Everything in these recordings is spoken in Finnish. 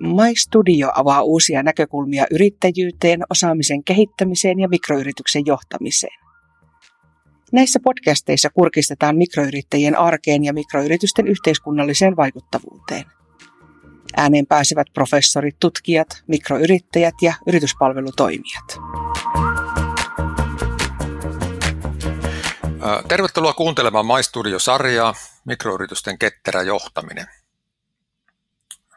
My Studio avaa uusia näkökulmia yrittäjyyteen, osaamisen kehittämiseen ja mikroyrityksen johtamiseen. Näissä podcasteissa kurkistetaan mikroyrittäjien arkeen ja mikroyritysten yhteiskunnalliseen vaikuttavuuteen. Ääneen pääsevät professorit, tutkijat, mikroyrittäjät ja yrityspalvelutoimijat. Tervetuloa kuuntelemaan MyStudio-sarjaa Mikroyritysten ketterä johtaminen.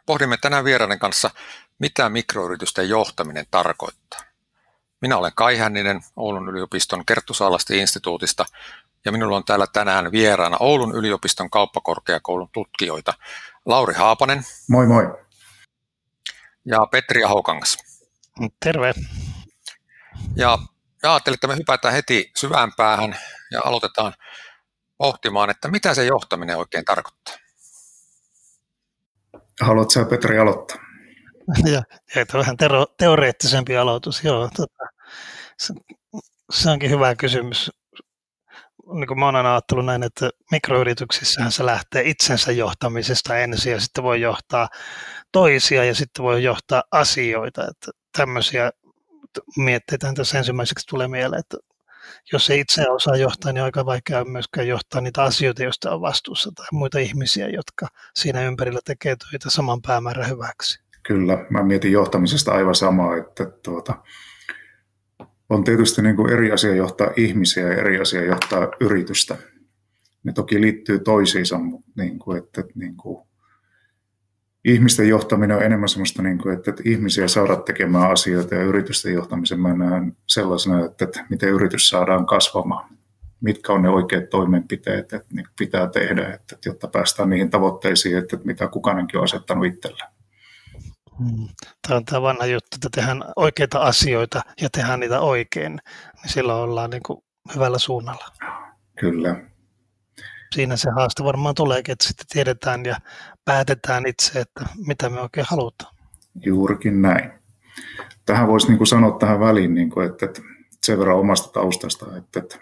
Pohdimme tänään vieraiden kanssa, mitä mikroyritysten johtaminen tarkoittaa. Minä olen Kai Hänninen Oulun yliopiston Kerttusaalasti instituutista ja minulla on täällä tänään vieraana Oulun yliopiston kauppakorkeakoulun tutkijoita Lauri Haapanen. Moi moi. Ja Petri Ahokangas. Terve. Ja ajattelin, että me hypätään heti syvään päähän ja aloitetaan pohtimaan, että mitä se johtaminen oikein tarkoittaa. Haluatko sä Petri aloittaa? ja, ja vähän tero, teoreettisempi aloitus, joo. Tota, se, se onkin hyvä kysymys. Niin kuin mä oon aina ajatellut näin, että mikroyrityksissähän se lähtee itsensä johtamisesta ensin ja sitten voi johtaa toisia ja sitten voi johtaa asioita. Että tämmöisiä mietteitä tässä ensimmäiseksi tulee mieleen, että jos ei itse osaa johtaa, niin aika vaikea myöskään johtaa niitä asioita, joista on vastuussa tai muita ihmisiä, jotka siinä ympärillä tekee töitä saman päämäärän hyväksi. Kyllä, mä mietin johtamisesta aivan samaa, että tuota, on tietysti niin kuin eri asia johtaa ihmisiä ja eri asia johtaa yritystä. Ne toki liittyy toisiinsa, mutta niin kuin, että, niin kuin, ihmisten johtaminen on enemmän sellaista, niin kuin, että, että ihmisiä saada tekemään asioita ja yritysten johtamisen mä näen sellaisena, että, että miten yritys saadaan kasvamaan. Mitkä on ne oikeat toimenpiteet, että niin pitää tehdä, että, että jotta päästään niihin tavoitteisiin, että, että mitä kukainenkin on asettanut itselleen. Hmm. Tämä on tämä vanha juttu, että tehdään oikeita asioita ja tehdään niitä oikein, niin silloin ollaan niin kuin hyvällä suunnalla. Kyllä. Siinä se haaste varmaan tuleekin, että sitten tiedetään ja päätetään itse, että mitä me oikein halutaan. Juurikin näin. Tähän voisi niin kuin sanoa tähän väliin, niin kuin, että, että sen verran omasta taustasta, että, että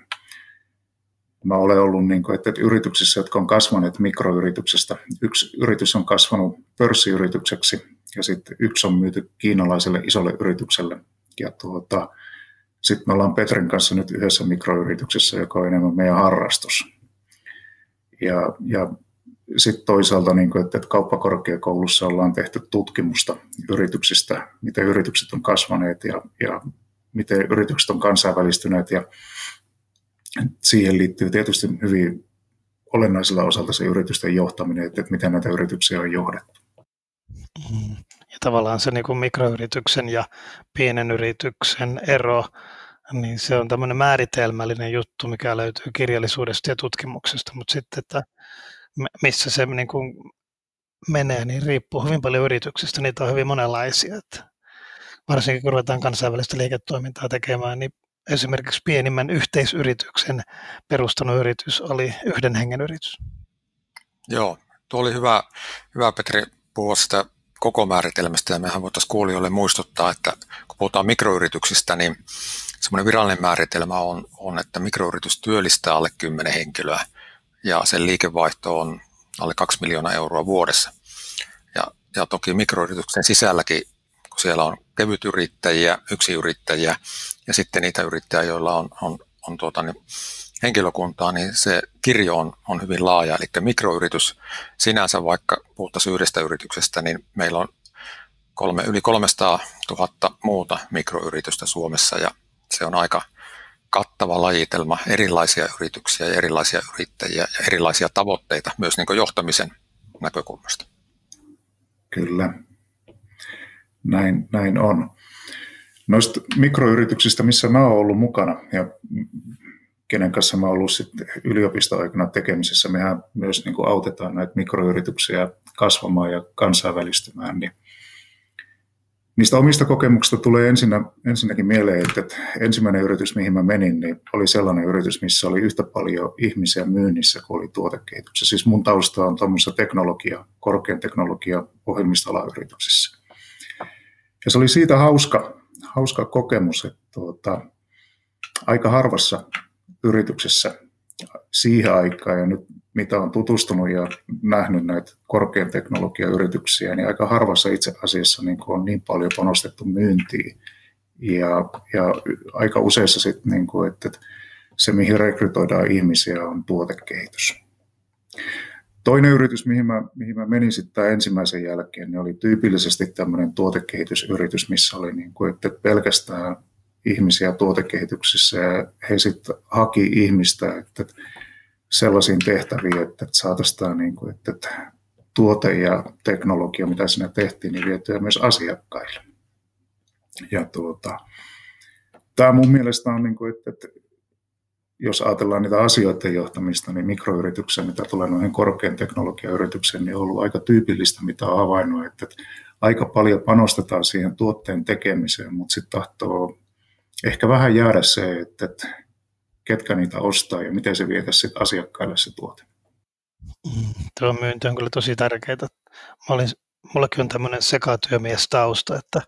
mä olen ollut niin kuin, että, että yrityksissä, jotka on kasvaneet mikroyrityksestä. Yksi yritys on kasvanut pörssiyritykseksi ja sitten yksi on myyty kiinalaiselle isolle yritykselle. Ja tuota, sitten me ollaan Petrin kanssa nyt yhdessä mikroyrityksessä, joka on enemmän meidän harrastus. Ja, ja sitten toisaalta, niin kuin, että, että kauppakorkeakoulussa ollaan tehty tutkimusta yrityksistä, miten yritykset on kasvaneet ja, ja miten yritykset on kansainvälistyneet. Ja siihen liittyy tietysti hyvin olennaisella osalta se yritysten johtaminen, että, että miten näitä yrityksiä on johdettu. Mm. Ja tavallaan se niin kuin mikroyrityksen ja pienen yrityksen ero, niin se on tämmöinen määritelmällinen juttu, mikä löytyy kirjallisuudesta ja tutkimuksesta, mutta sitten, että missä se niin kuin menee, niin riippuu hyvin paljon yrityksistä. Niitä on hyvin monenlaisia. Että varsinkin kun ruvetaan kansainvälistä liiketoimintaa tekemään, niin esimerkiksi pienimmän yhteisyrityksen perustanut yritys oli yhden hengen yritys. Joo, tuo oli hyvä, hyvä Petri puhua sitä koko määritelmästä ja mehän voitaisiin kuulijoille muistuttaa, että kun puhutaan mikroyrityksistä, niin semmoinen virallinen määritelmä on, on, että mikroyritys työllistää alle 10 henkilöä ja sen liikevaihto on alle 2 miljoonaa euroa vuodessa. Ja, ja toki mikroyrityksen sisälläkin, kun siellä on kevytyrittäjiä, yksiyrittäjiä ja sitten niitä yrittäjiä, joilla on, on, on tuota, niin henkilökuntaa, niin se kirjo on, on hyvin laaja. Eli mikroyritys sinänsä, vaikka puhuttaisiin yhdestä yrityksestä, niin meillä on kolme, yli 300 000 muuta mikroyritystä Suomessa ja se on aika kattava lajitelma erilaisia yrityksiä ja erilaisia yrittäjiä ja erilaisia tavoitteita myös niin johtamisen näkökulmasta. Kyllä, näin, näin on. Noista mikroyrityksistä, missä mä oon ollut mukana ja kenen kanssa mä oon ollut sitten yliopisto-aikana tekemisissä, mehän myös niin kuin autetaan näitä mikroyrityksiä kasvamaan ja kansainvälistymään, niin Niistä omista kokemuksista tulee ensinnä, ensinnäkin mieleen, että, ensimmäinen yritys, mihin mä menin, niin oli sellainen yritys, missä oli yhtä paljon ihmisiä myynnissä kuin oli tuotekehityksessä. Siis mun tausta on tuommoisessa teknologia, korkean teknologia ohjelmistoalayrityksissä. Ja se oli siitä hauska, hauska kokemus, että tuota, aika harvassa yrityksessä siihen aikaan ja nyt mitä on tutustunut ja nähnyt näitä korkean teknologiayrityksiä, niin aika harvassa itse asiassa niin on niin paljon panostettu myyntiin. Ja, ja aika useissa sitten, niin kuin, että se mihin rekrytoidaan ihmisiä on tuotekehitys. Toinen yritys, mihin mä, mihin mä menin sitten ensimmäisen jälkeen, niin oli tyypillisesti tämmöinen tuotekehitysyritys, missä oli niin kuin, että pelkästään ihmisiä tuotekehityksessä ja he sitten haki ihmistä että sellaisiin tehtäviin, että saataisiin niin kuin, että tuote ja teknologia, mitä siinä tehtiin, niin vietyä myös asiakkaille. Ja tuota, tämä mun mielestä on, niin kuin, että, että jos ajatellaan niitä asioiden johtamista, niin mikroyrityksen, mitä tulee noihin korkean teknologiayrityksiin, niin on ollut aika tyypillistä, mitä on havainnut, että aika paljon panostetaan siihen tuotteen tekemiseen, mutta sitten tahtoo ehkä vähän jäädä se, että, ketkä niitä ostaa ja miten se vietä sitten asiakkaille se tuote. Tuo myynti on kyllä tosi tärkeää. Mä olin, mullakin on tämmöinen sekatyömies-tausta, että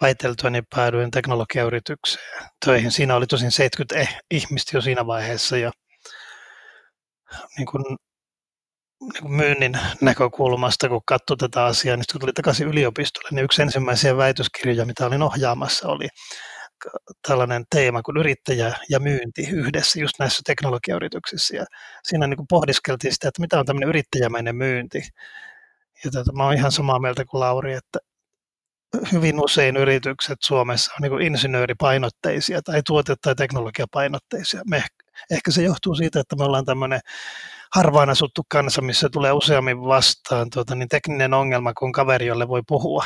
väiteltyäni päädyin teknologiayritykseen töihin. Siinä oli tosin 70 eh, ihmistä jo siinä vaiheessa ja niin kuin, niin kuin myynnin näkökulmasta, kun katsoi tätä asiaa, niin kun tuli takaisin yliopistolle, niin yksi ensimmäisiä väitöskirjoja, mitä olin ohjaamassa, oli tällainen teema kuin yrittäjä ja myynti yhdessä just näissä teknologiayrityksissä. Ja siinä niin kuin pohdiskeltiin sitä, että mitä on tämmöinen yrittäjämäinen myynti. Ja tota, mä oon ihan samaa mieltä kuin Lauri, että hyvin usein yritykset Suomessa on niin insinööripainotteisia tai tuote- tai teknologiapainotteisia. Me ehkä se johtuu siitä, että me ollaan tämmöinen harvaan asuttu kansa, missä tulee useammin vastaan tuota, niin tekninen ongelma kuin kaveri, jolle voi puhua.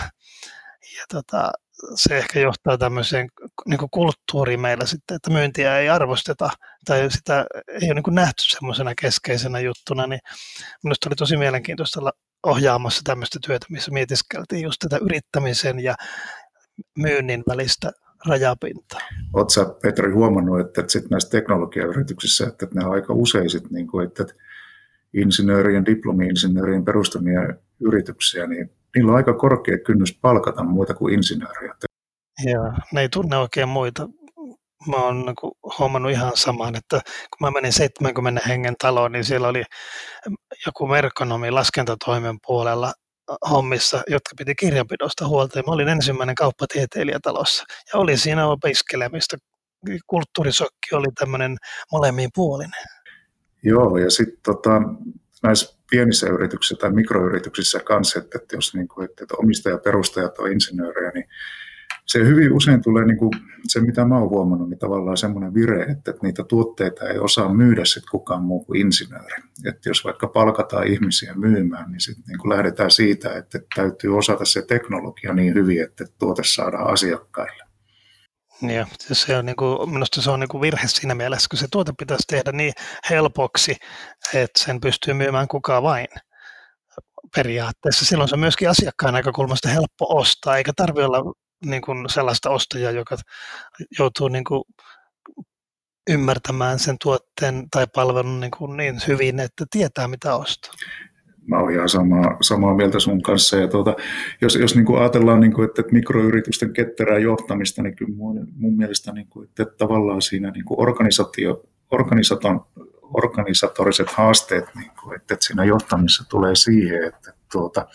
Ja tota, se ehkä johtaa tämmöiseen niin kulttuuriin meillä sitten, että myyntiä ei arvosteta tai sitä ei ole niin nähty semmoisena keskeisenä juttuna, niin minusta oli tosi mielenkiintoista olla ohjaamassa tämmöistä työtä, missä mietiskeltiin just tätä yrittämisen ja myynnin välistä rajapintaa. Oletko Petri huomannut, että, että sit näissä teknologiayrityksissä, että, että ne on aika usein sit, niin kuin, että insinöörien, diplomi-insinöörien perustamia yrityksiä, niin niillä on aika korkea kynnys palkata muita kuin insinööriä. Joo, ne ei tunne oikein muita. Mä oon niin huomannut ihan saman, että kun mä menin 70 hengen taloon, niin siellä oli joku merkonomi laskentatoimen puolella hommissa, jotka piti kirjanpidosta huolta. Ja mä olin ensimmäinen kauppatieteilijä talossa ja oli siinä opiskelemista. Kulttuurisokki oli tämmöinen molemmin puolinen. Joo, ja sitten tota, näissä pienissä yrityksissä tai mikroyrityksissä kanssa, että, että jos niin kuin, että omistajaperustajat on insinöörejä, niin se hyvin usein tulee, niin kuin, se mitä mä oon huomannut, niin tavallaan semmoinen vire, että, että niitä tuotteita ei osaa myydä sit kukaan muu kuin insinööri. Että jos vaikka palkataan ihmisiä myymään, niin sitten niin lähdetään siitä, että täytyy osata se teknologia niin hyvin, että tuote saadaan asiakkaille. Ja se on niin kuin, minusta se on niin kuin virhe siinä mielessä, kun se tuote pitäisi tehdä niin helpoksi, että sen pystyy myymään kukaan vain periaatteessa. Silloin se on myöskin asiakkaan näkökulmasta helppo ostaa, eikä tarvitse olla niin kuin sellaista ostajaa, joka joutuu niin kuin ymmärtämään sen tuotteen tai palvelun niin, kuin niin hyvin, että tietää mitä ostaa mä oon ihan samaa, samaa mieltä sun kanssa. Ja tuota, jos jos niin kuin ajatellaan, niin kuin, että, että mikroyritysten ketterää johtamista, niin kyllä mun, mun mielestä niin kuin, että, tavallaan siinä niin kuin organisaatio, organisaton, organisatoriset haasteet, niin kuin, että, että siinä johtamisessa tulee siihen, että tuota,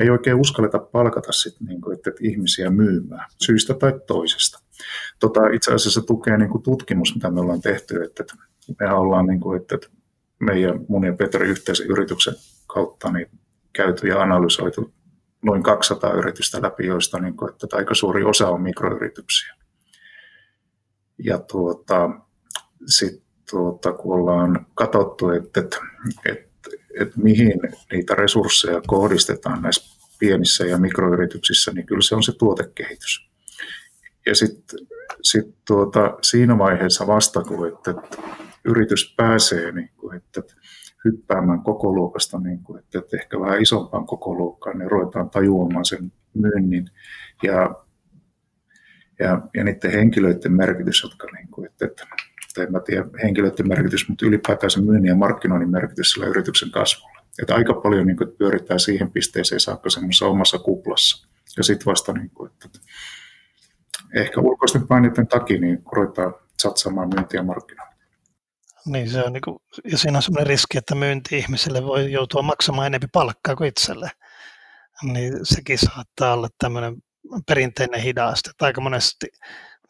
ei oikein uskalleta palkata sit, niin kuin, että, että ihmisiä myymään syystä tai toisesta. Tota, itse asiassa tukee niin kuin tutkimus, mitä me ollaan tehty, että, että me ollaan, niin kuin, että, että meidän mun ja Petri yhteisen yrityksen kautta niin käyty ja analysoitu noin 200 yritystä läpi, joista niin kuin, että aika suuri osa on mikroyrityksiä. Ja tuota, sitten tuota, kun ollaan katsottu, että, että, että, että mihin niitä resursseja kohdistetaan näissä pienissä ja mikroyrityksissä, niin kyllä se on se tuotekehitys. Ja sitten sit tuota, siinä vaiheessa vasta, kun että, että yritys pääsee niin kuin, että hyppäämään koko luokasta, niin kuin, että, että ehkä vähän isompaan koko luokkaan, niin ruvetaan tajuamaan sen myynnin ja, ja, ja niiden henkilöiden merkitys, jotka, niin kuin, että, että en mä tiedä henkilöiden merkitys, mutta ylipäätään se myynnin ja markkinoinnin merkitys sillä yrityksen kasvulla. Että aika paljon niin kuin, pyöritään siihen pisteeseen saakka semmoisessa omassa kuplassa. Ja sitten vasta, niin kuin, että, että ehkä ulkoisten paineiden takia, niin ruvetaan satsaamaan myyntiä ja markkinointia. Niin se on niin kuin, ja siinä on sellainen riski, että myynti-ihmiselle voi joutua maksamaan enemmän palkkaa kuin itselle. Niin sekin saattaa olla tämmöinen perinteinen hidaaste. Aika monesti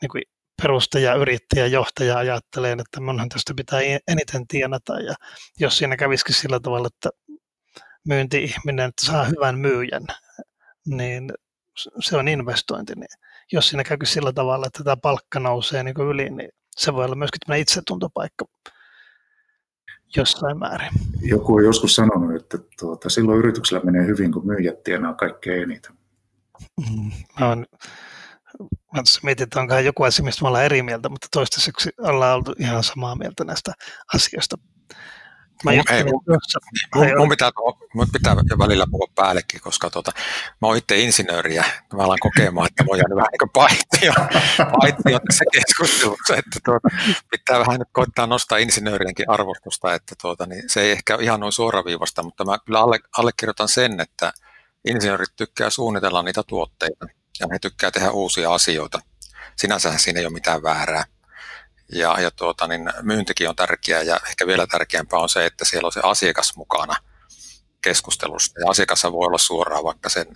niin kuin perustaja, yrittäjä, johtaja ajattelee, että monhan tästä pitää eniten tienata. Ja jos siinä kävisikin sillä tavalla, että myynti-ihminen saa hyvän myyjän, niin se on investointi. Niin jos siinä käykin sillä tavalla, että tämä palkka nousee niin yli, niin se voi olla myöskin itsetuntopaikka jossain määrin. Joku on joskus sanonut, että tuota, silloin yrityksellä menee hyvin, kun myyjät tienaa kaikkein eniten. Mm, mä, on, mä mietin, että onkohan joku asia, mistä me ollaan eri mieltä, mutta toistaiseksi ollaan oltu ihan samaa mieltä näistä asioista. Mä mun, ei, mun, mun, mun, pitää, mun pitää välillä puhua päällekin, koska tota, mä oon itse insinööri ja mä alan kokemaan, että oon jäänyt vähän niin kuin paittio, paittio tässä keskustelussa, että tuota, pitää vähän nyt koittaa nostaa insinöörienkin arvostusta, että tuota, niin se ei ehkä ole ihan noin suoraviivasta, mutta mä kyllä alle, allekirjoitan sen, että insinöörit tykkää suunnitella niitä tuotteita ja ne tykkää tehdä uusia asioita. Sinänsähän siinä ei ole mitään väärää. Ja, ja tuota, niin myyntikin on tärkeää ja ehkä vielä tärkeämpää on se, että siellä on se asiakas mukana keskustelusta. Ja asiakas voi olla suoraan vaikka sen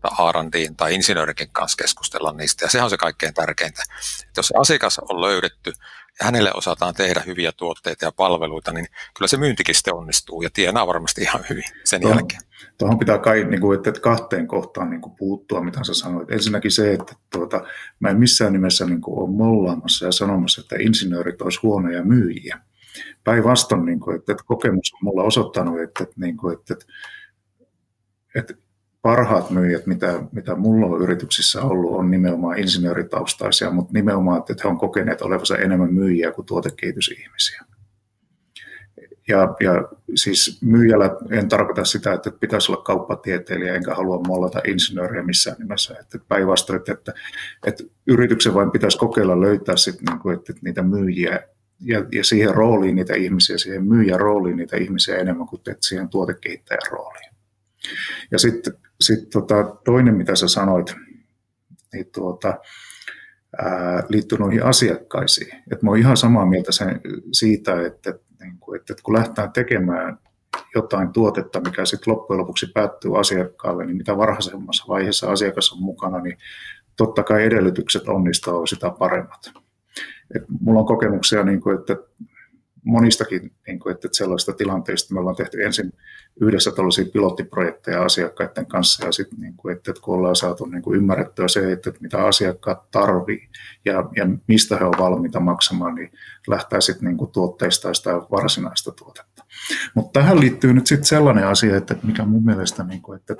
tuota R&Din tai insinöörikin kanssa keskustella niistä. Ja se on se kaikkein tärkeintä. Että jos se asiakas on löydetty ja hänelle osataan tehdä hyviä tuotteita ja palveluita, niin kyllä se myyntikin sitten onnistuu ja tienaa varmasti ihan hyvin sen Tuohon, jälkeen. Tuohon pitää kai, niin kuin, että kahteen kohtaan niin kuin puuttua, mitä sä sanoit. Ensinnäkin se, että tuota, mä en missään nimessä niin kuin, ole mollaamassa ja sanomassa, että insinöörit olisi huonoja myyjiä. Päinvastoin, niin kuin, että, että kokemus on mulla osoittanut, että, että, niin kuin, että, että parhaat myyjät, mitä, mitä mulla on yrityksissä ollut, on nimenomaan insinööritaustaisia, mutta nimenomaan, että he on kokeneet olevansa enemmän myyjiä kuin tuotekehitysihmisiä. Ja, ja siis myyjällä en tarkoita sitä, että pitäisi olla kauppatieteilijä, enkä halua mollata insinööriä missään nimessä. Että päinvastoin, että, että, että yrityksen vain pitäisi kokeilla löytää sit, niin kuin, että niitä myyjiä ja, ja siihen rooliin niitä ihmisiä, siihen myyjän rooliin niitä ihmisiä enemmän kuin että siihen tuotekehittäjän rooliin. Ja sitten sit tota, toinen, mitä sä sanoit, niin tuota, ää, liittyy noihin asiakkaisiin. Et mä oon ihan samaa mieltä sen, siitä, että, niin kuin, että kun lähdetään tekemään jotain tuotetta, mikä sitten loppujen lopuksi päättyy asiakkaalle, niin mitä varhaisemmassa vaiheessa asiakas on mukana, niin totta kai edellytykset onnistua on sitä paremmat. Et mulla on kokemuksia, niin kuin, että monistakin niin kuin, että sellaista tilanteista me ollaan tehty ensin yhdessä tällaisia pilottiprojekteja asiakkaiden kanssa ja sitten niin kuin, että, kun ollaan saatu niin kuin ymmärrettyä se, että, mitä asiakkaat tarvii ja, ja mistä he ovat valmiita maksamaan, niin lähtee sitten niin kuin tuotteista sitä varsinaista tuotetta. Mutta tähän liittyy nyt sitten sellainen asia, että mikä mun mielestä niin kuin, että,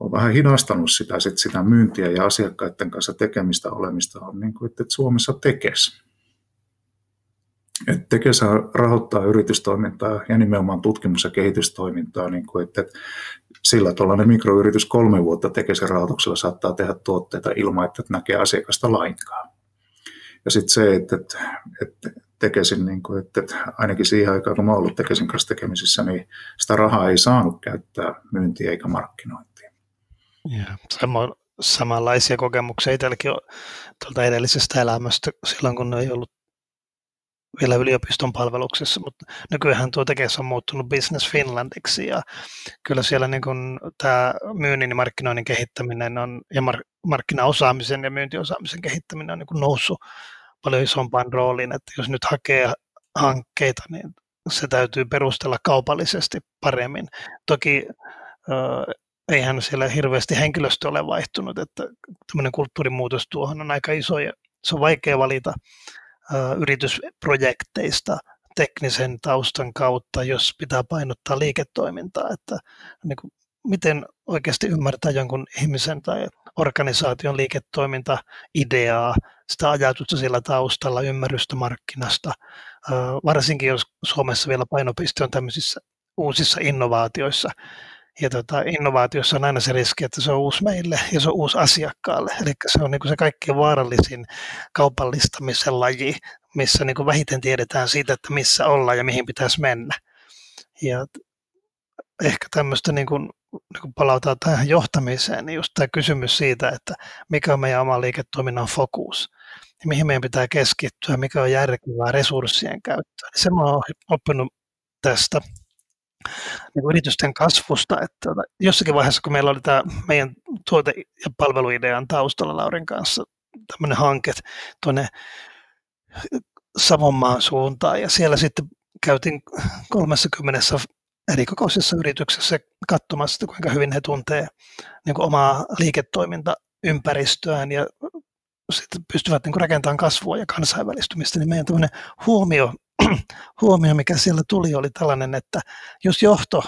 on vähän hidastanut sitä, sit sitä myyntiä ja asiakkaiden kanssa tekemistä olemista on niin kuin, että Suomessa tekes että Tekes rahoittaa yritystoimintaa ja nimenomaan tutkimus- ja kehitystoimintaa, niin kuin, että sillä tuollainen mikroyritys kolme vuotta Tekesin rahoituksella saattaa tehdä tuotteita ilman, että näkee asiakasta lainkaan. Ja sitten se, että, että, että Tekesin, niin kuin, että, että ainakin siihen aikaan, kun mä ollut Tekesin kanssa tekemisissä, niin sitä rahaa ei saanut käyttää myyntiin eikä markkinointiin. Ja, sama, samanlaisia kokemuksia itselläkin on tuolta edellisestä elämästä silloin, kun ei ollut vielä yliopiston palveluksessa, mutta nykyään tuo tekes on muuttunut Business Finlandiksi ja kyllä siellä niin kuin tämä myynnin ja markkinoinnin kehittäminen on, ja mar- markkinaosaamisen ja myyntiosaamisen kehittäminen on niin kuin noussut paljon isompaan rooliin, että jos nyt hakee hankkeita, niin se täytyy perustella kaupallisesti paremmin. Toki eihän siellä hirveästi henkilöstö ole vaihtunut, että tämmöinen kulttuurimuutos tuohon on aika iso ja se on vaikea valita yritysprojekteista teknisen taustan kautta, jos pitää painottaa liiketoimintaa, että niin kuin, miten oikeasti ymmärtää jonkun ihmisen tai organisaation liiketoiminta, ideaa, sitä ajatusta sillä taustalla, ymmärrystä markkinasta, varsinkin jos Suomessa vielä painopiste on tämmöisissä uusissa innovaatioissa, ja tota, innovaatiossa on aina se riski, että se on uusi meille ja se on uusi asiakkaalle. Eli se on niin kuin se kaikkein vaarallisin kaupallistamisen laji, missä niin kuin vähiten tiedetään siitä, että missä ollaan ja mihin pitäisi mennä. Ja ehkä tämmöistä niin kuin, niin kuin tähän johtamiseen, niin just tämä kysymys siitä, että mikä on meidän oma liiketoiminnan fokus, niin mihin meidän pitää keskittyä, mikä on järkevää resurssien käyttöä. Niin se mä oon oppinut tästä niin yritysten kasvusta, että tuota, jossakin vaiheessa, kun meillä oli tämä meidän tuote- ja palveluidean taustalla Laurin kanssa tämmöinen hanke tuonne Savonmaan suuntaan, ja siellä sitten käytiin 30 eri kokoisessa yrityksessä katsomassa, kuinka hyvin he tuntee niin omaa liiketoimintaympäristöään ja sitten pystyvät niin rakentamaan kasvua ja kansainvälistymistä, niin meidän huomio, huomio, mikä siellä tuli, oli tällainen, että jos johto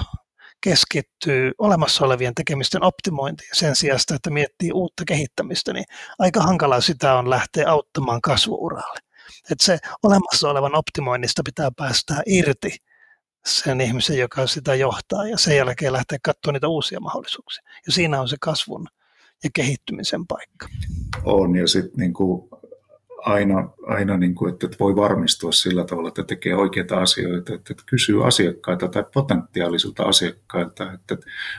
keskittyy olemassa olevien tekemisten optimointiin sen sijaan, että miettii uutta kehittämistä, niin aika hankalaa sitä on lähteä auttamaan kasvuuralle. Että se olemassa olevan optimoinnista pitää päästää irti sen ihmisen, joka sitä johtaa, ja sen jälkeen lähteä katsomaan niitä uusia mahdollisuuksia. Ja siinä on se kasvun ja kehittymisen paikka. On, ja sitten niin kuin aina, aina niin kuin, että voi varmistua sillä tavalla, että tekee oikeita asioita, että, kysyy asiakkaita tai potentiaalisilta asiakkailta, että,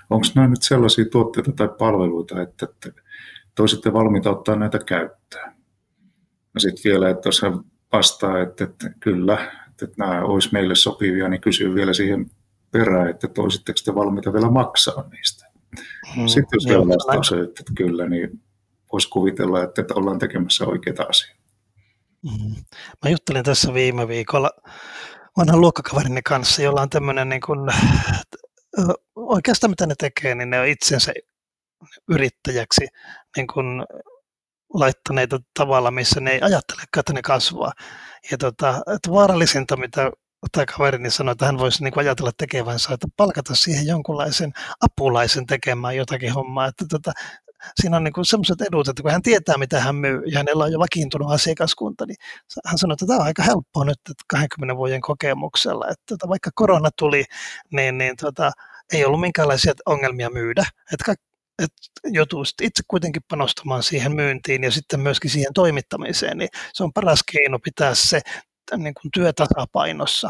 onko nämä nyt sellaisia tuotteita tai palveluita, että, että toisitte valmiita ottaa näitä käyttöön. Ja sitten vielä, että jos hän vastaa, että, että kyllä, että, nämä olisi meille sopivia, niin kysyy vielä siihen perään, että toisitteko te valmiita vielä maksaa niistä. Hmm, Sitten jos vielä vastaus että, että kyllä, niin voisi kuvitella, että ollaan tekemässä oikeita asioita. Hmm. Mä juttelin tässä viime viikolla vanhan luokkakaverini kanssa, jolla on tämmöinen niin kuin, oikeastaan mitä ne tekee, niin ne on itsensä yrittäjäksi niin kuin laittaneita tavalla, missä ne ei ajattele, että ne kasvaa. Ja tota, että vaarallisinta, mitä tämä kaverini sanoi, että hän voisi niin ajatella tekevänsä, että palkata siihen jonkunlaisen apulaisen tekemään jotakin hommaa. Että tota, siinä on niin sellaiset edut, että kun hän tietää, mitä hän myy, ja hänellä on jo vakiintunut asiakaskunta, niin hän sanoi, että tämä on aika helppoa nyt että 20 vuoden kokemuksella. Että tota, vaikka korona tuli, niin, niin tota, ei ollut minkäänlaisia ongelmia myydä. Että että joutuu itse kuitenkin panostamaan siihen myyntiin ja sitten myöskin siihen toimittamiseen, niin se on paras keino pitää se niin kuin työtasapainossa.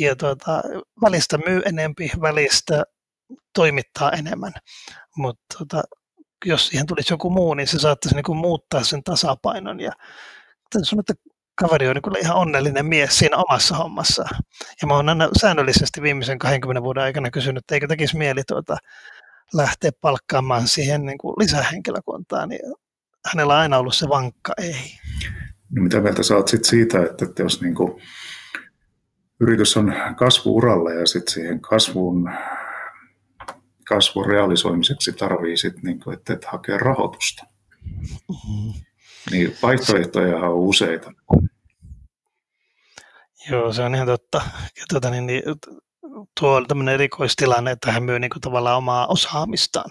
Ja tuota, välistä myy enempi, välistä toimittaa enemmän. Mutta tuota, jos siihen tulisi joku muu, niin se saattaisi niin kuin muuttaa sen tasapainon. Ja sanoa, että kaveri on niin ihan onnellinen mies siinä omassa hommassa. Ja mä oon aina säännöllisesti viimeisen 20 vuoden aikana kysynyt, että eikö tekisi mieli tuota, lähteä palkkaamaan siihen niin kuin lisähenkilökuntaa, niin hänellä on aina ollut se vankka ei. No mitä mieltä saat sit siitä, että, että jos niin kuin yritys on kasvuuralla ja sitten siihen kasvun, kasvun realisoimiseksi tarvii sit niin kuin, että, että hakea rahoitusta. Mm-hmm. Niin vaihtoehtoja on useita. Joo, se on ihan totta. Ja tuota, niin, niin, tuo on tämmöinen erikoistilanne, että hän myy niin kuin tavallaan omaa osaamistaan.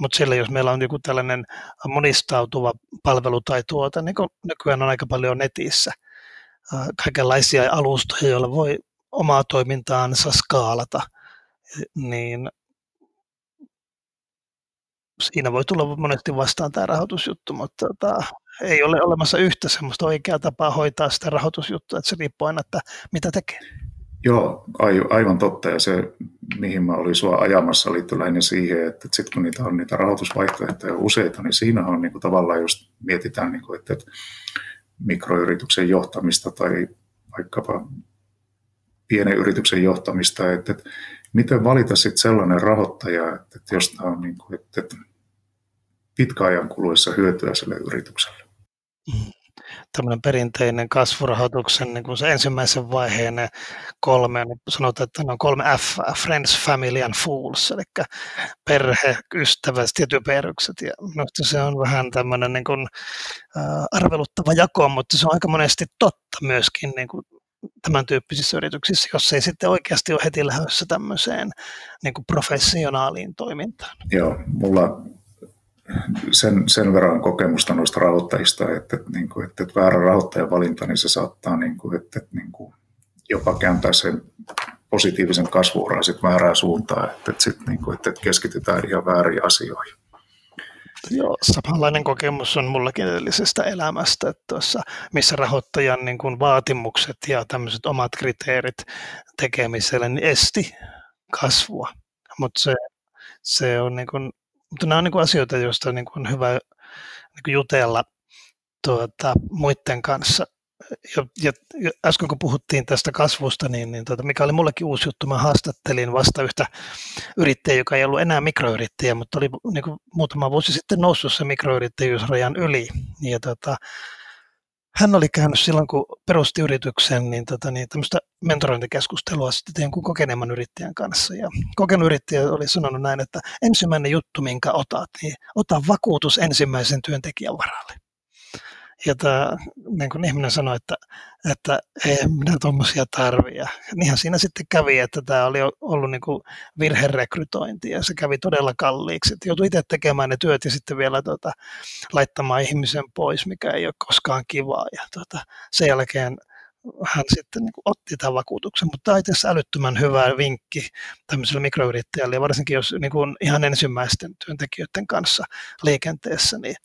Mutta sillä jos meillä on joku tällainen monistautuva palvelu tai tuote, niin kuin nykyään on aika paljon netissä, kaikenlaisia alustoja, joilla voi omaa toimintaansa skaalata, niin siinä voi tulla monesti vastaan tämä rahoitusjuttu, mutta tota, ei ole olemassa yhtä semmoista oikeaa tapaa hoitaa sitä rahoitusjuttua, että se riippuu aina, että mitä tekee. Joo, aivan totta. Ja se, mihin mä olin sua ajamassa, liittyy lähinnä siihen, että sitten kun niitä on niitä rahoitusvaihtoehtoja useita, niin siinä on niin kuin tavallaan just mietitään, niin kuin, että, että mikroyrityksen johtamista tai vaikkapa pienen yrityksen johtamista, että, että miten valita sitten sellainen rahoittaja, että, että josta on niin kuin, että, että pitkäajan kuluessa hyötyä sille yritykselle. Mm tämmöinen perinteinen kasvurahoituksen niin kuin se ensimmäisen vaiheen kolme, niin sanotaan, että ne on kolme F, Friends, Family and Fools, eli perhe, ystävät ja typerykset. Ja minusta se on vähän tämmöinen niin kuin, arveluttava jako, mutta se on aika monesti totta myöskin niin kuin tämän tyyppisissä yrityksissä, jos ei sitten oikeasti ole heti lähdössä tämmöiseen niin kuin professionaaliin toimintaan. Joo, mulla sen, sen verran kokemusta noista rahoittajista, että, että, niin kuin, että, että väärä rahoittajan valinta, niin se saattaa niin kuin, että, että, niin kuin, jopa kääntää sen positiivisen kasvuuran sitten väärään suuntaan, että, että, sit, niin kuin, että keskitytään ihan väärin asioihin. Joo, samanlainen kokemus on mullakin edellisestä elämästä, että tuossa, missä rahoittajan niin kuin vaatimukset ja tämmöiset omat kriteerit tekemiselle niin esti kasvua mutta se, se on niin kuin, mutta nämä on niin kuin asioita, joista niin kuin hyvä niin kuin jutella tuota, muiden kanssa. Ja, ja, äsken kun puhuttiin tästä kasvusta, niin, niin tuota, mikä oli mullekin uusi juttu, mä haastattelin vasta yhtä yrittäjää, joka ei ollut enää mikroyrittäjä, mutta oli niin kuin muutama vuosi sitten noussut se mikroyrittäjyysrajan yli. Ja tuota, hän oli käynyt silloin, kun perusti yrityksen, niin, tota, niin tämmöistä mentorointikeskustelua sitten jonkun kokeneemman yrittäjän kanssa. Ja kokenut yrittäjä oli sanonut näin, että ensimmäinen juttu, minkä otat, niin ota vakuutus ensimmäisen työntekijän varalle. Ja tämä niin kuin ihminen sanoi, että, että ei minä tuommoisia tarvitse. Niinhän siinä sitten kävi, että tämä oli ollut niin kuin virherekrytointi ja se kävi todella kalliiksi. Että joutui itse tekemään ne työt ja sitten vielä tota, laittamaan ihmisen pois, mikä ei ole koskaan kivaa. Ja tota, sen jälkeen hän sitten niin kuin otti tämän vakuutuksen, mutta tämä on itse älyttömän hyvä vinkki tämmöiselle mikroyrittäjälle, ja varsinkin jos niin kuin ihan ensimmäisten työntekijöiden kanssa liikenteessä, niin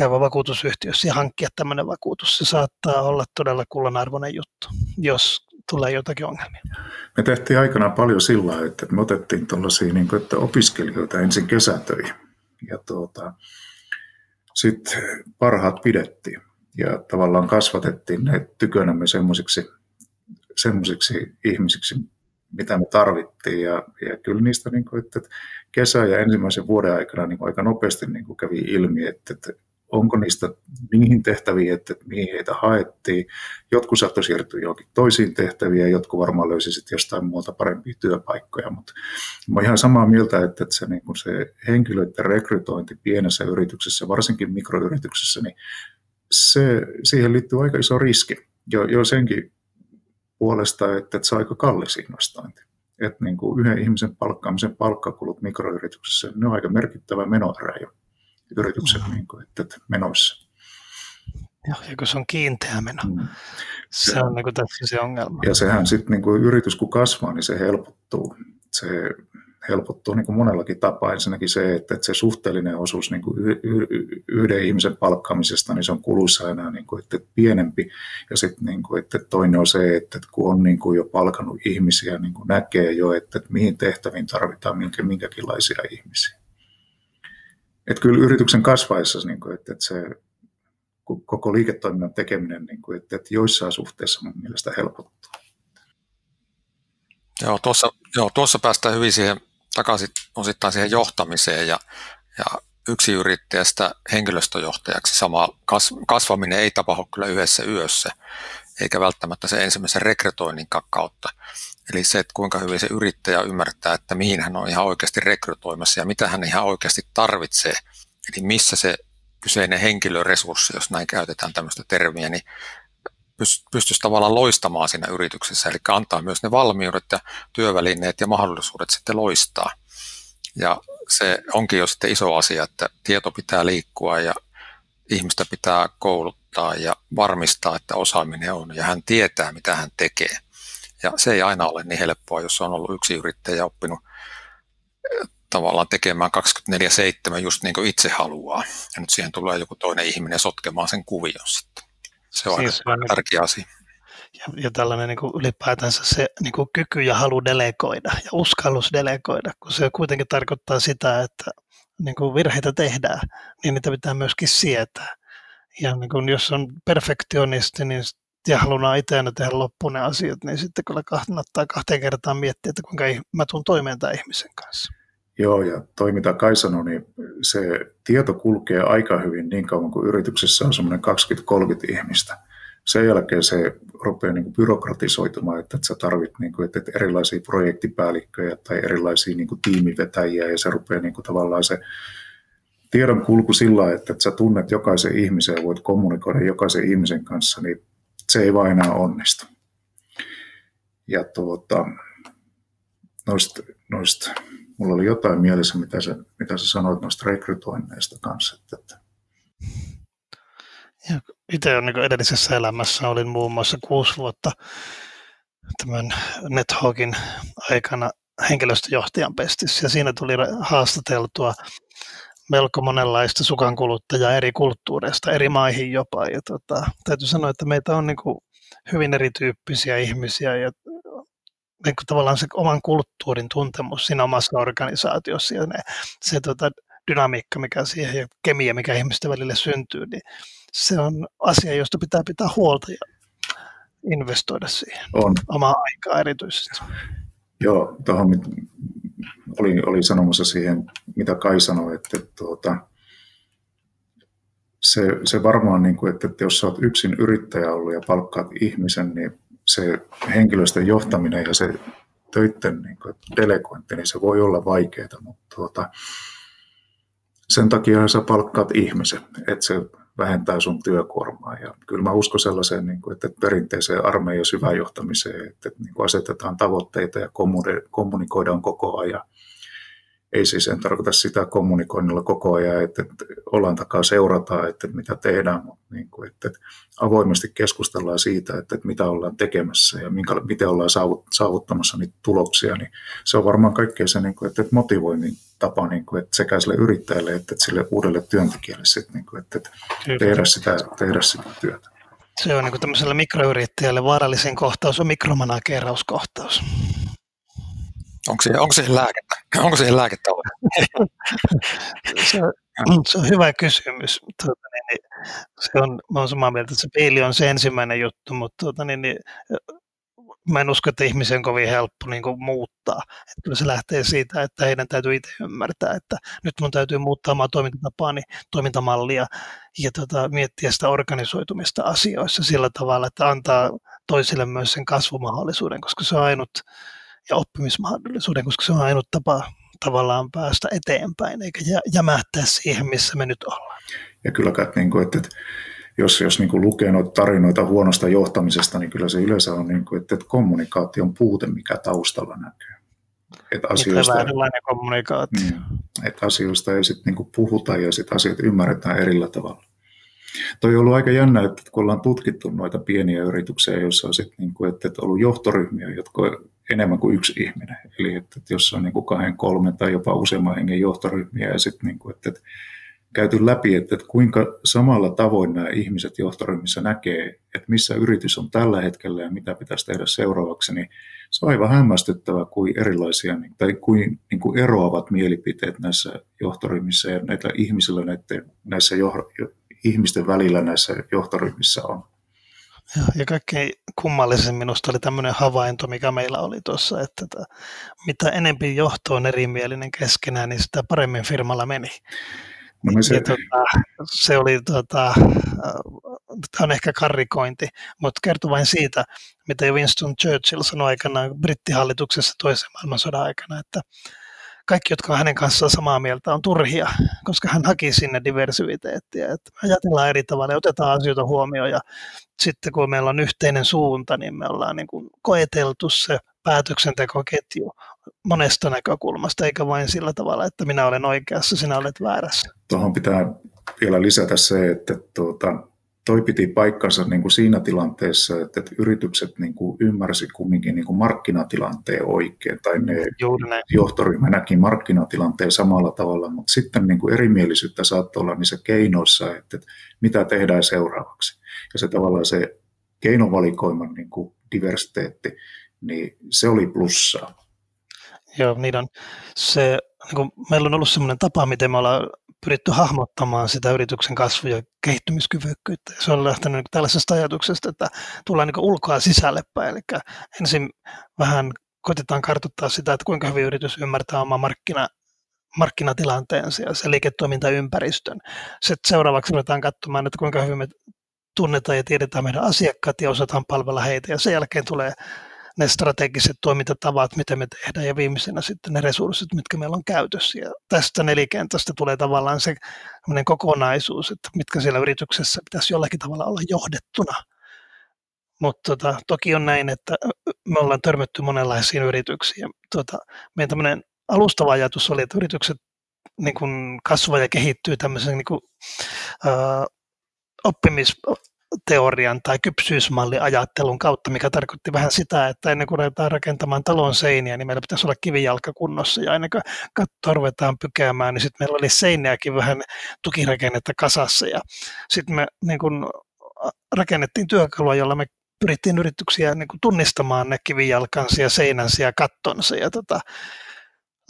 käyvä vakuutusyhtiössä ja hankkia tämmöinen vakuutus. Se saattaa olla todella kullanarvoinen juttu, jos tulee jotakin ongelmia. Me tehtiin aikanaan paljon sillä että me otettiin tuollaisia niin kuin, että opiskelijoita ensin kesätöihin ja tuota, sitten parhaat pidettiin ja tavallaan kasvatettiin ne tykönämme semmoisiksi semmoisiksi ihmisiksi, mitä me tarvittiin. Ja, ja kyllä niistä niin kuin, että kesä ja ensimmäisen vuoden aikana niin kuin aika nopeasti niin kuin kävi ilmi, että, että onko niistä niihin tehtäviin, että mihin heitä haettiin. Jotkut saattoi siirtyä johonkin toisiin tehtäviin ja jotkut varmaan löysi sitten jostain muuta parempia työpaikkoja. Mutta mä olen ihan samaa mieltä, että, se, niin kuin se henkilöiden rekrytointi pienessä yrityksessä, varsinkin mikroyrityksessä, niin se, siihen liittyy aika iso riski. Jo, jo senkin puolesta, että, että se on aika kallis investointi. Että niin kuin yhden ihmisen palkkaamisen palkkakulut mikroyrityksessä, ne on aika merkittävä menoerä jo yrityksen mm. niin kuin, että, että menoissa. Joo, ja kun se on kiinteä meno. Mm. Se, se on niin kuin tässä se ongelma. Ja sehän sitten niin kuin yritys kun kasvaa, niin se helpottuu. Se helpottuu niin kuin monellakin tapaa. Ensinnäkin se, että, että se suhteellinen osuus niin kuin yhden ihmisen palkkaamisesta, niin se on kuluissa enää niin kuin, että pienempi. Ja sitten niin kuin, että toinen on se, että kun on niin kuin jo palkannut ihmisiä, niin kuin näkee jo, että, että mihin tehtäviin tarvitaan minkä, minkäkinlaisia ihmisiä. Että kyllä yrityksen kasvaessa, niin kuin, että, että se koko liiketoiminnan tekeminen, niin kuin, että, että joissain suhteissa mun mielestä helpottuu. Joo, tuossa, joo, tuossa päästään hyvin siihen takaisin osittain siihen johtamiseen ja, ja yksi yrittäjästä henkilöstöjohtajaksi sama kasvaminen ei tapahdu kyllä yhdessä yössä, eikä välttämättä se ensimmäisen rekrytoinnin kautta. Eli se, että kuinka hyvin se yrittäjä ymmärtää, että mihin hän on ihan oikeasti rekrytoimassa ja mitä hän ihan oikeasti tarvitsee. Eli missä se kyseinen henkilöresurssi, jos näin käytetään tämmöistä termiä, niin pystyisi tavallaan loistamaan siinä yrityksessä, eli antaa myös ne valmiudet ja työvälineet ja mahdollisuudet sitten loistaa. Ja se onkin jo sitten iso asia, että tieto pitää liikkua ja ihmistä pitää kouluttaa ja varmistaa, että osaaminen on ja hän tietää, mitä hän tekee. Ja se ei aina ole niin helppoa, jos on ollut yksi yrittäjä ja oppinut eh, tavallaan tekemään 24-7 just niin kuin itse haluaa. Ja nyt siihen tulee joku toinen ihminen sotkemaan sen kuvion sitten. Se on siis aika tärkeä asia. Ja, ja tällainen niin kuin ylipäätänsä se niin kuin kyky ja halu delegoida ja uskallus delegoida, kun se kuitenkin tarkoittaa sitä, että niin kuin virheitä tehdään, niin niitä pitää myöskin sietää. Ja niin kuin jos on perfektionisti, niin ja haluaa itse tehdä loppuun ne asiat, niin sitten kyllä kannattaa kahteen kertaan miettiä, että kuinka mä tuun toimeen tämän ihmisen kanssa. Joo, ja toi mitä Kai sanoi, niin se tieto kulkee aika hyvin niin kauan kuin yrityksessä on semmoinen 20-30 ihmistä. Sen jälkeen se rupeaa niin byrokratisoitumaan, että sä tarvit niin kuin, että erilaisia projektipäällikköjä tai erilaisia niin kuin tiimivetäjiä, ja se rupeaa niin kuin tavallaan se tiedon kulku sillä että, että sä tunnet jokaisen ihmisen ja voit kommunikoida jokaisen ihmisen kanssa, niin se ei vaan enää onnistu. Ja tuota, noista, noista, mulla oli jotain mielessä, mitä sä, mitä sä sanoit noista rekrytoinneista kanssa. Että, että. Ja itse on niin edellisessä elämässä olin muun muassa kuusi vuotta tämän NetHawkin aikana henkilöstöjohtajan pestissä ja siinä tuli haastateltua melko monenlaista sukankuluttajaa eri kulttuureista, eri maihin jopa. Ja tota, täytyy sanoa, että meitä on niin kuin hyvin erityyppisiä ihmisiä ja niin kuin tavallaan se oman kulttuurin tuntemus siinä omassa organisaatiossa ja ne, se tota, dynamiikka, mikä siihen ja kemia, mikä ihmisten välille syntyy, niin se on asia, josta pitää pitää huolta ja investoida siihen. On. Omaa aikaa erityisesti. Joo, tuohon oli, oli sanomassa siihen, mitä Kai sanoi, että, että tuota, se, se varmaan, niin kuin, että, että jos olet yksin yrittäjä ollut ja palkkaat ihmisen, niin se henkilöstön johtaminen ja se töiden niin kuin, delegointi, niin se voi olla vaikeaa, mutta tuota, sen takia sä palkkaat ihmisen, että se vähentää sun työkuormaa. Ja kyllä mä uskon sellaiseen, niin kuin, että perinteiseen armeijan syvään johtamiseen, että niin kuin asetetaan tavoitteita ja kommunikoidaan koko ajan ei siis en tarkoita sitä kommunikoinnilla koko ajan, että, että ollaan takaa seurataan, että mitä tehdään, mutta niin kuin, että, että avoimesti keskustellaan siitä, että, että mitä ollaan tekemässä ja minkä, miten ollaan saavuttamassa niitä tuloksia, niin se on varmaan kaikkein se niin kuin, että, että motivoinnin tapa niin kuin, että sekä sille yrittäjälle että, että sille uudelle työntekijälle sit, niin kuin, että, että tehdä, sitä, tehdä sitä työtä. Se on niin kuin tämmöiselle mikroyrittäjälle vaarallisin kohtaus on mikromanakeerauskohtaus. Onko siihen, onko siihen lääkettä? Onko siihen lääkettä se, se on hyvä kysymys. Tuota, niin, niin, se on, mä olen samaa mieltä, että se peili on se ensimmäinen juttu, mutta tuota, niin, niin, mä en usko, että ihmisen on kovin helppo niin kuin, muuttaa. Että se lähtee siitä, että heidän täytyy itse ymmärtää, että nyt mun täytyy muuttaa omaa toimintatapaani, toimintamallia ja tota, miettiä sitä organisoitumista asioissa sillä tavalla, että antaa toisille myös sen kasvumahdollisuuden, koska se on ainut ja oppimismahdollisuuden, koska se on ainut tapa tavallaan päästä eteenpäin, eikä jämähtää siihen, missä me nyt ollaan. Ja kyllä, niin kuin, että, että jos, jos niin kuin lukee noita tarinoita huonosta johtamisesta, niin kyllä se yleensä on, niin kuin, että, että kommunikaation puute, mikä taustalla näkyy. Että asioista, kommunikaatio. Niin, että asioista ei sitten niin puhuta ja sitten asiat ymmärretään erillä tavalla. Toi on ollut aika jännä, että kun ollaan tutkittu noita pieniä yrityksiä, joissa on sitten niin kuin, että, ollut johtoryhmiä, jotka enemmän kuin yksi ihminen. Eli että, että jos on niin kuin kahden, kolmen tai jopa useamman hengen johtoryhmiä ja sitten niin että, että käyty läpi, että, että kuinka samalla tavoin nämä ihmiset johtoryhmissä näkee, että missä yritys on tällä hetkellä ja mitä pitäisi tehdä seuraavaksi, niin se on aivan hämmästyttävää, kuin erilaisia tai kuin, niin kuin eroavat mielipiteet näissä johtoryhmissä ja näitä ihmisillä näiden, näissä ihmisten välillä näissä johtoryhmissä on. Ja, ja kaikkein kummallisen minusta oli tämmöinen havainto, mikä meillä oli tuossa, että että mitä enempi johto on erimielinen keskenään, niin sitä paremmin firmalla meni. No se... Ja, tota, se oli, tota, äh, tämä on ehkä karrikointi, mutta kertoo vain siitä, mitä Winston Churchill sanoi aikanaan brittihallituksessa toisen maailmansodan aikana, että kaikki, jotka on hänen kanssaan samaa mieltä, on turhia, koska hän haki sinne diversiviteettiä. Että ajatellaan eri tavalla ja otetaan asioita huomioon ja sitten kun meillä on yhteinen suunta, niin me ollaan niin kuin koeteltu se päätöksentekoketju monesta näkökulmasta, eikä vain sillä tavalla, että minä olen oikeassa, sinä olet väärässä. Tuohon pitää vielä lisätä se, että tuota, toi piti paikkansa niin kuin siinä tilanteessa, että, että yritykset niin kuin ymmärsi kumminkin niin kuin markkinatilanteen oikein, tai ne johtoryhmä näki markkinatilanteen samalla tavalla, mutta sitten niin kuin erimielisyyttä saattoi olla niissä keinoissa, että, että mitä tehdään seuraavaksi. Ja se tavallaan se keinovalikoiman niin kuin diversiteetti, niin se oli plussaa. Joo, niin on. Se, niin meillä on ollut sellainen tapa, miten me ollaan pyritty hahmottamaan sitä yrityksen kasvu- ja kehittymiskyvykkyyttä. Se on lähtenyt niin tällaisesta ajatuksesta, että tullaan niin ulkoa sisälle päin. Eli ensin vähän koitetaan kartoittaa sitä, että kuinka hyvin yritys ymmärtää omaa markkina, markkinatilanteensa ja se liiketoimintaympäristön. Sitten seuraavaksi ruvetaan katsomaan, että kuinka hyvin me tunnetaan ja tiedetään meidän asiakkaat ja osataan palvella heitä. Ja sen jälkeen tulee ne strategiset toimintatavat, miten me tehdään, ja viimeisenä sitten ne resurssit, mitkä meillä on käytössä. Ja tästä nelikentästä tulee tavallaan se kokonaisuus, että mitkä siellä yrityksessä pitäisi jollakin tavalla olla johdettuna. Mutta tota, toki on näin, että me ollaan törmätty monenlaisiin yrityksiin. Tota, meidän tämmöinen alustava ajatus oli, että yritykset niin kun kasvaa ja kehittyy tämmöisen niin kun, uh, oppimis, teorian tai kypsyysmalliajattelun kautta, mikä tarkoitti vähän sitä, että ennen kuin ruvetaan rakentamaan talon seiniä, niin meillä pitäisi olla kivijalka kunnossa. Ja ennen kuin kattoa ruvetaan pykäämään, niin sitten meillä oli seinäkin vähän tukirakennetta kasassa. Ja sitten me niin kun rakennettiin työkalua, jolla me pyrittiin yrityksiä niin tunnistamaan ne kivijalkansa ja seinänsä ja kattonsa. Ja tota,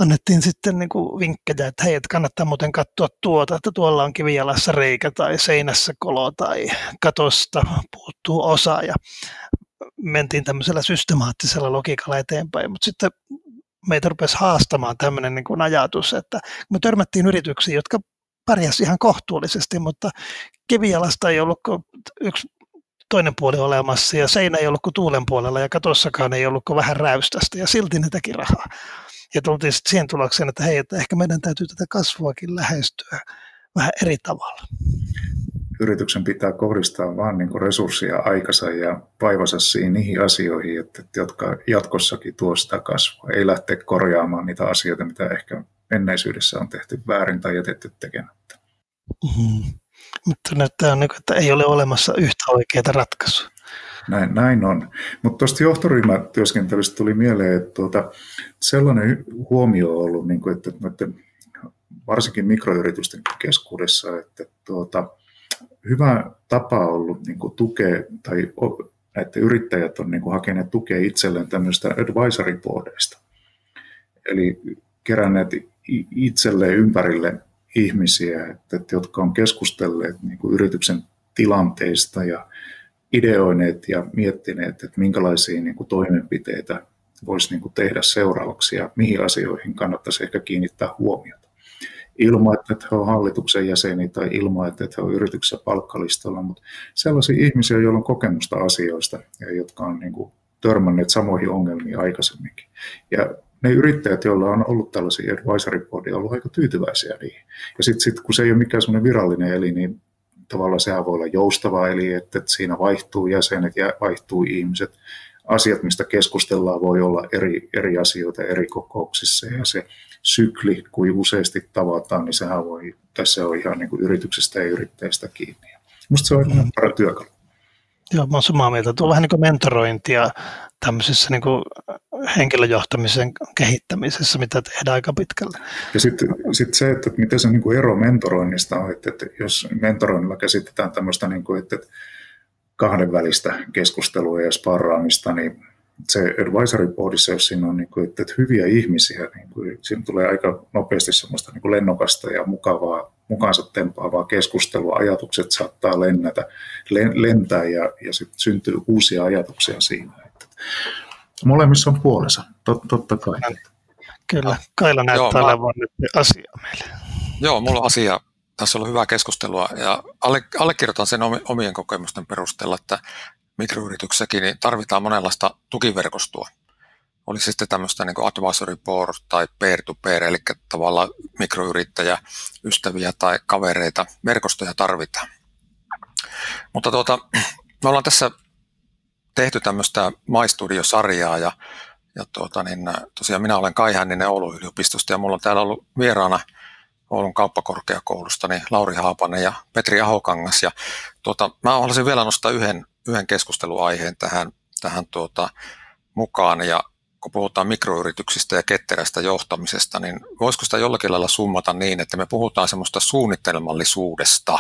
annettiin sitten niin kuin vinkkejä, että hei, että kannattaa muuten katsoa tuota, että tuolla on kivijalassa reikä tai seinässä kolo tai katosta puuttuu osa ja mentiin tämmöisellä systemaattisella logiikalla eteenpäin, mutta sitten meitä rupesi haastamaan tämmöinen niin kuin ajatus, että me törmättiin yrityksiin, jotka pärjäs ihan kohtuullisesti, mutta kivijalasta ei ollut yksi toinen puoli olemassa ja seinä ei ollut kuin tuulen puolella ja katossakaan ei ollut kuin vähän räystästä ja silti ne teki rahaa. Ja tultiin sitten siihen tulokseen, että hei, että ehkä meidän täytyy tätä kasvuakin lähestyä vähän eri tavalla. Yrityksen pitää kohdistaa vain niin resursseja aikansa ja vaivansa siihen niihin asioihin, että, jotka jatkossakin tuo sitä kasvua. Ei lähteä korjaamaan niitä asioita, mitä ehkä menneisyydessä on tehty väärin tai jätetty tekemättä. Mm-hmm. Mutta näyttää, niin että ei ole olemassa yhtä oikeaa ratkaisua. Näin, näin on. Mutta tuosta johtoryhmätyöskentelystä tuli mieleen, että tuota, sellainen huomio on ollut, niin kuin, että, että varsinkin mikroyritysten keskuudessa, että tuota, hyvä tapa ollut niin kuin tukea, tai että yrittäjät on niin kuin hakeneet tukea itselleen tämmöistä advisory boardeista. Eli keränneet itselleen ympärille ihmisiä, että, jotka on keskustelleet niin kuin yrityksen tilanteista ja ideoineet ja miettineet, että minkälaisia niin kuin toimenpiteitä voisi niin kuin tehdä seuraavaksi ja mihin asioihin kannattaisi ehkä kiinnittää huomiota. Ilman, että he ovat hallituksen jäseniä tai ilman, että he ovat yrityksessä palkkalistalla, mutta sellaisia ihmisiä, joilla on kokemusta asioista ja jotka on niin kuin törmänneet samoihin ongelmiin aikaisemminkin. Ja ne yrittäjät, joilla on ollut tällaisia advisory boardia, on ollut aika tyytyväisiä niihin. Ja sitten sit, kun se ei ole mikään semmoinen virallinen eli, niin tavallaan sehän voi olla joustava, eli että, että siinä vaihtuu jäsenet ja vaihtuu ihmiset. Asiat, mistä keskustellaan, voi olla eri, eri asioita eri kokouksissa ja se sykli, kun useasti tavataan, niin sehän voi, tässä on ihan niin kuin yrityksestä ja yrittäjistä kiinni. Minusta se on ihan parempi työkalu. Joo, mä olen samaa mieltä. Tuo on vähän niin kuin mentorointia tämmöisessä niin kuin henkilöjohtamisen kehittämisessä, mitä tehdään aika pitkälle. Ja sitten sit se, että miten se niin kuin ero mentoroinnista on, että, että jos mentoroinnilla käsitetään tämmöistä, niin kuin, että kahdenvälistä keskustelua ja sparraamista, niin se advisory boardissa, jos siinä on niin kuin, että hyviä ihmisiä, niin kuin, siinä tulee aika nopeasti semmoista niin kuin lennokasta ja mukavaa, mukaansa tempaavaa keskustelua. Ajatukset saattaa lennätä, lentää ja, ja sitten syntyy uusia ajatuksia siinä. Että molemmissa on puolensa, Tot, totta kai. Kyllä, Kaila näyttää Joo, olevan mä... nyt asia meille. Joo, mulla on asia. Tässä on ollut hyvää keskustelua ja alle, allekirjoitan sen omien kokemusten perusteella, että mikroyrityksessäkin niin tarvitaan monenlaista tukiverkostoa. Oli sitten tämmöistä niin advisory board tai peer-to-peer, eli tavallaan mikroyrittäjä, ystäviä tai kavereita, verkostoja tarvitaan. Mutta tuota, me ollaan tässä tehty tämmöistä MyStudio-sarjaa ja, ja tuota, niin, tosiaan minä olen Kai Hänninen Oulun yliopistosta ja mulla on täällä ollut vieraana Oulun kauppakorkeakoulusta niin Lauri Haapanen ja Petri Ahokangas. Ja tuota, mä haluaisin vielä nostaa yhden, yhden keskusteluaiheen tähän, tähän tuota, mukaan ja kun puhutaan mikroyrityksistä ja ketterästä johtamisesta, niin voisiko sitä jollakin lailla summata niin, että me puhutaan semmoista suunnitelmallisuudesta.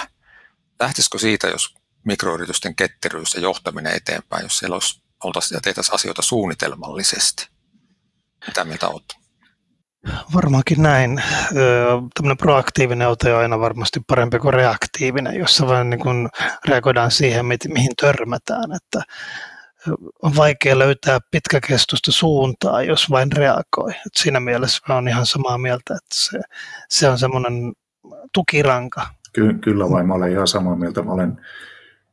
Lähtisikö siitä, jos mikroyritysten ketteryys ja johtaminen eteenpäin, jos siellä olisi, oltaisiin ja tehtäisiin asioita suunnitelmallisesti. Mitä mieltä olet? Varmaankin näin. Tämmöinen proaktiivinen ote on aina varmasti parempi kuin reaktiivinen, jossa vain niin kuin reagoidaan siihen, mihin törmätään. Että on vaikea löytää pitkäkestoista suuntaa, jos vain reagoi. Et siinä mielessä olen ihan samaa mieltä, että se, se on semmoinen tukiranka. Ky- kyllä vain, mä olen ihan samaa mieltä. Mä olen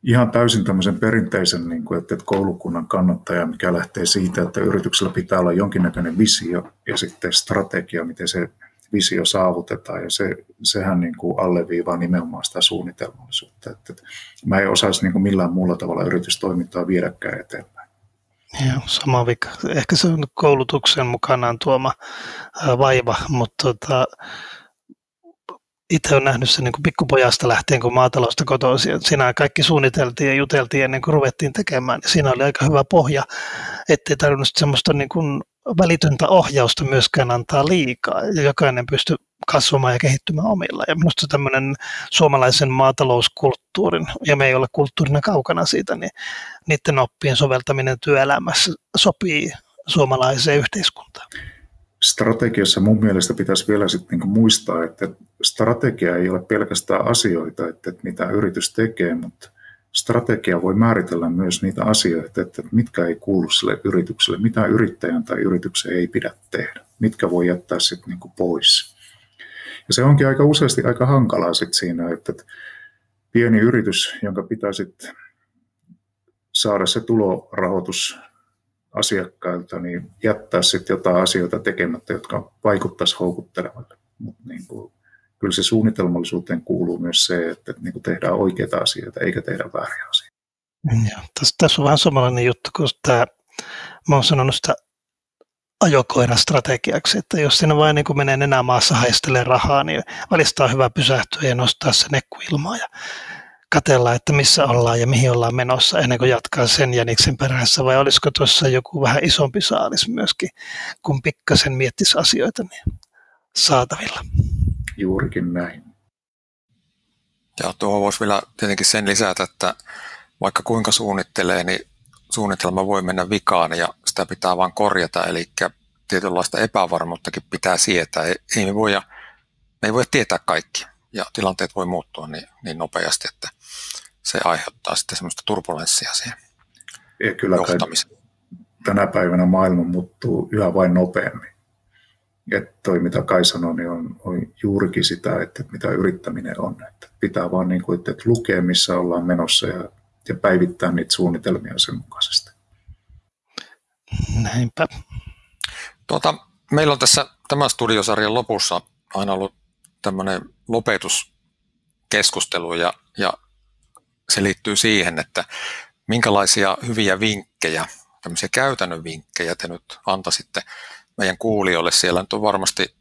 ihan täysin tämmöisen perinteisen niin kuin, että koulukunnan kannattaja, mikä lähtee siitä, että yrityksellä pitää olla jonkinnäköinen visio ja sitten strategia, miten se visio saavutetaan ja se, sehän niin kuin alleviivaa nimenomaan sitä suunnitelmallisuutta. Että, että mä en osaisi niin kuin millään muulla tavalla yritystoimintaa viedäkään eteenpäin. Joo, sama vika. Ehkä se on koulutuksen mukanaan tuoma vaiva, mutta tota, itse olen nähnyt sen niin kuin pikkupojasta lähtien, kun maatalousta kotoisin. Siinä kaikki suunniteltiin ja juteltiin ennen kuin ruvettiin tekemään. Ja siinä oli aika hyvä pohja, ettei tarvinnut semmoista niin kuin välitöntä ohjausta myöskään antaa liikaa ja jokainen pystyy kasvamaan ja kehittymään omilla. Ja minusta tämmöinen suomalaisen maatalouskulttuurin, ja me ei ole kulttuurina kaukana siitä, niin niiden oppien soveltaminen työelämässä sopii suomalaiseen yhteiskuntaan. Strategiassa mun mielestä pitäisi vielä sitten niin muistaa, että strategia ei ole pelkästään asioita, että mitä yritys tekee, mutta strategia voi määritellä myös niitä asioita, että mitkä ei kuulu sille yritykselle, mitä yrittäjän tai yrityksen ei pidä tehdä, mitkä voi jättää sitten niin pois. Ja se onkin aika useasti aika hankalaa sit siinä, että pieni yritys, jonka pitää sitten saada se tulorahoitus asiakkailta, niin jättää sitten jotain asioita tekemättä, jotka vaikuttaisi houkuttelevalle. Mutta niin kuin, kyllä se suunnitelmallisuuteen kuuluu myös se, että niin kuin tehdään oikeita asioita eikä tehdä vääriä asioita. Joo, tässä, tässä on vähän samanlainen juttu, kun tämä, mä oon sanonut sitä ajokoirastrategiaksi, että jos sinne vain niin kuin menee enää maassa haistelee rahaa, niin välistä on hyvä pysähtyä ja nostaa se nekku ilmaa ja katella, että missä ollaan ja mihin ollaan menossa ennen kuin jatkaa sen jäniksen perässä, vai olisiko tuossa joku vähän isompi saalis myöskin, kun pikkasen miettisi asioita niin saatavilla. Juurikin näin. Ja tuohon voisi vielä tietenkin sen lisätä, että vaikka kuinka suunnittelee, niin suunnitelma voi mennä vikaan ja sitä pitää vain korjata, eli tietynlaista epävarmuuttakin pitää sietää. Ei me, voi, me ei voi tietää kaikki ja tilanteet voi muuttua niin, niin nopeasti, että se aiheuttaa sitten semmoista turbulenssia siihen ja kyllä johtamiseen. Tänä päivänä maailma muuttuu yhä vain nopeammin. Että toi, mitä Kai sanoi, niin on, on juurikin sitä, että mitä yrittäminen on. Että pitää vaan niin kuin, että lukea, missä ollaan menossa ja, ja päivittää niitä suunnitelmia sen mukaisesti. Näinpä. Tuota, meillä on tässä tämän studiosarjan lopussa aina ollut tämmöinen lopetuskeskustelu ja, ja se liittyy siihen, että minkälaisia hyviä vinkkejä, tämmöisiä käytännön vinkkejä te nyt antaisitte meidän kuulijoille. Siellä nyt on varmasti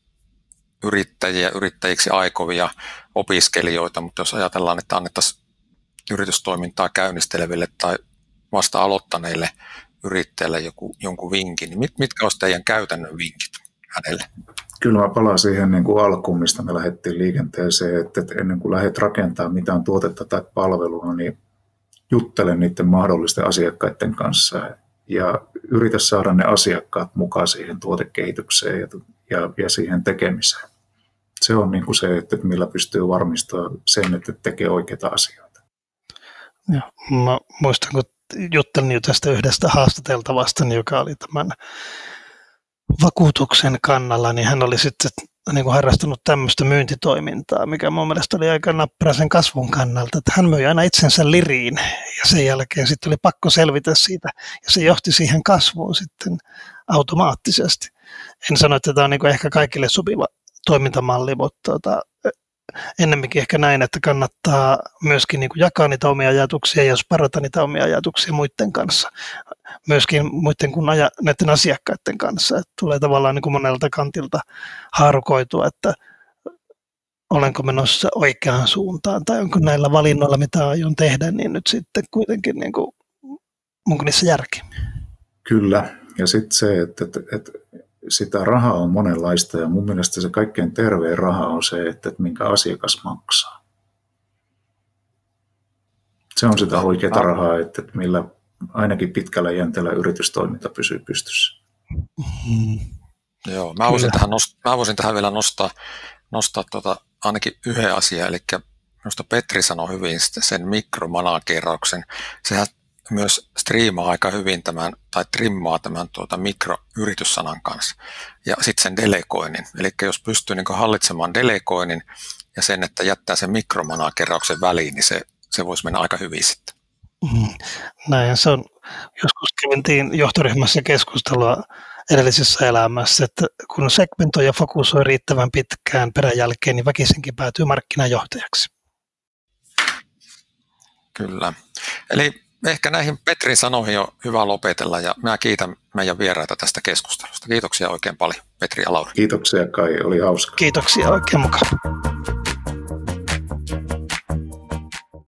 yrittäjiä, yrittäjiksi aikovia opiskelijoita, mutta jos ajatellaan, että annettaisiin yritystoimintaa käynnisteleville tai vasta aloittaneille yrittäjälle joku, jonkun vinkin, niin mit, mitkä olisivat teidän käytännön vinkit hänelle? Kyllä mä palaan siihen niin kuin alkuun, mistä me lähdettiin liikenteeseen, että ennen kuin lähdet rakentamaan mitään tuotetta tai palvelua, niin juttele niiden mahdollisten asiakkaiden kanssa ja yritä saada ne asiakkaat mukaan siihen tuotekehitykseen ja, ja, ja siihen tekemiseen. Se on niin kuin se, että millä pystyy varmistamaan sen, että tekee oikeita asioita. Ja, mä muistan, kun juttelin jo tästä yhdestä haastateltavasta, joka oli tämän vakuutuksen kannalla, niin hän oli sitten niin kuin harrastanut tämmöistä myyntitoimintaa, mikä mun mielestä oli aika nappara sen kasvun kannalta, että hän myi aina itsensä liriin ja sen jälkeen sitten oli pakko selvitä siitä ja se johti siihen kasvuun sitten automaattisesti. En sano, että tämä on niin kuin ehkä kaikille sopiva toimintamalli, mutta tota, ennemminkin ehkä näin, että kannattaa myöskin niin kuin jakaa niitä omia ajatuksia ja parata niitä omia ajatuksia muiden kanssa, myöskin muiden kuin aja, näiden asiakkaiden kanssa, että tulee tavallaan niin kuin monelta kantilta haarukoitua, että olenko menossa oikeaan suuntaan tai onko näillä valinnoilla, mitä aion tehdä, niin nyt sitten kuitenkin niin kuin, onko niissä järki? Kyllä, ja sitten se, että, että, että sitä rahaa on monenlaista ja mun mielestä se kaikkein terveen raha on se, että, että minkä asiakas maksaa. Se on sitä oikeaa rahaa, että, että millä ainakin pitkällä jänteellä yritystoiminta pysyy pystyssä. Mm. Joo, mä voisin, tähän nost- mä voisin tähän vielä nostaa, nostaa tuota, ainakin yhden asian, eli minusta Petri sanoi hyvin sen mikromanageerauksen. Sehän myös striimaa aika hyvin tämän, tai trimmaa tämän tuota mikroyrityssanan kanssa, ja sitten sen delegoinnin. Eli jos pystyy niin hallitsemaan delegoinnin ja sen, että jättää sen mikromanageerauksen väliin, niin se, se voisi mennä aika hyvin sitten. Mm, näin se on. Joskus kävintiin johtoryhmässä keskustelua edellisessä elämässä, että kun segmentoi ja fokusoi riittävän pitkään peräjälkeen, niin väkisinkin päätyy markkinajohtajaksi. Kyllä. Eli ehkä näihin Petrin sanoihin on hyvä lopetella ja mä kiitän meidän vieraita tästä keskustelusta. Kiitoksia oikein paljon Petri ja Lauri. Kiitoksia Kai, oli hauska. Kiitoksia, oikein mukava.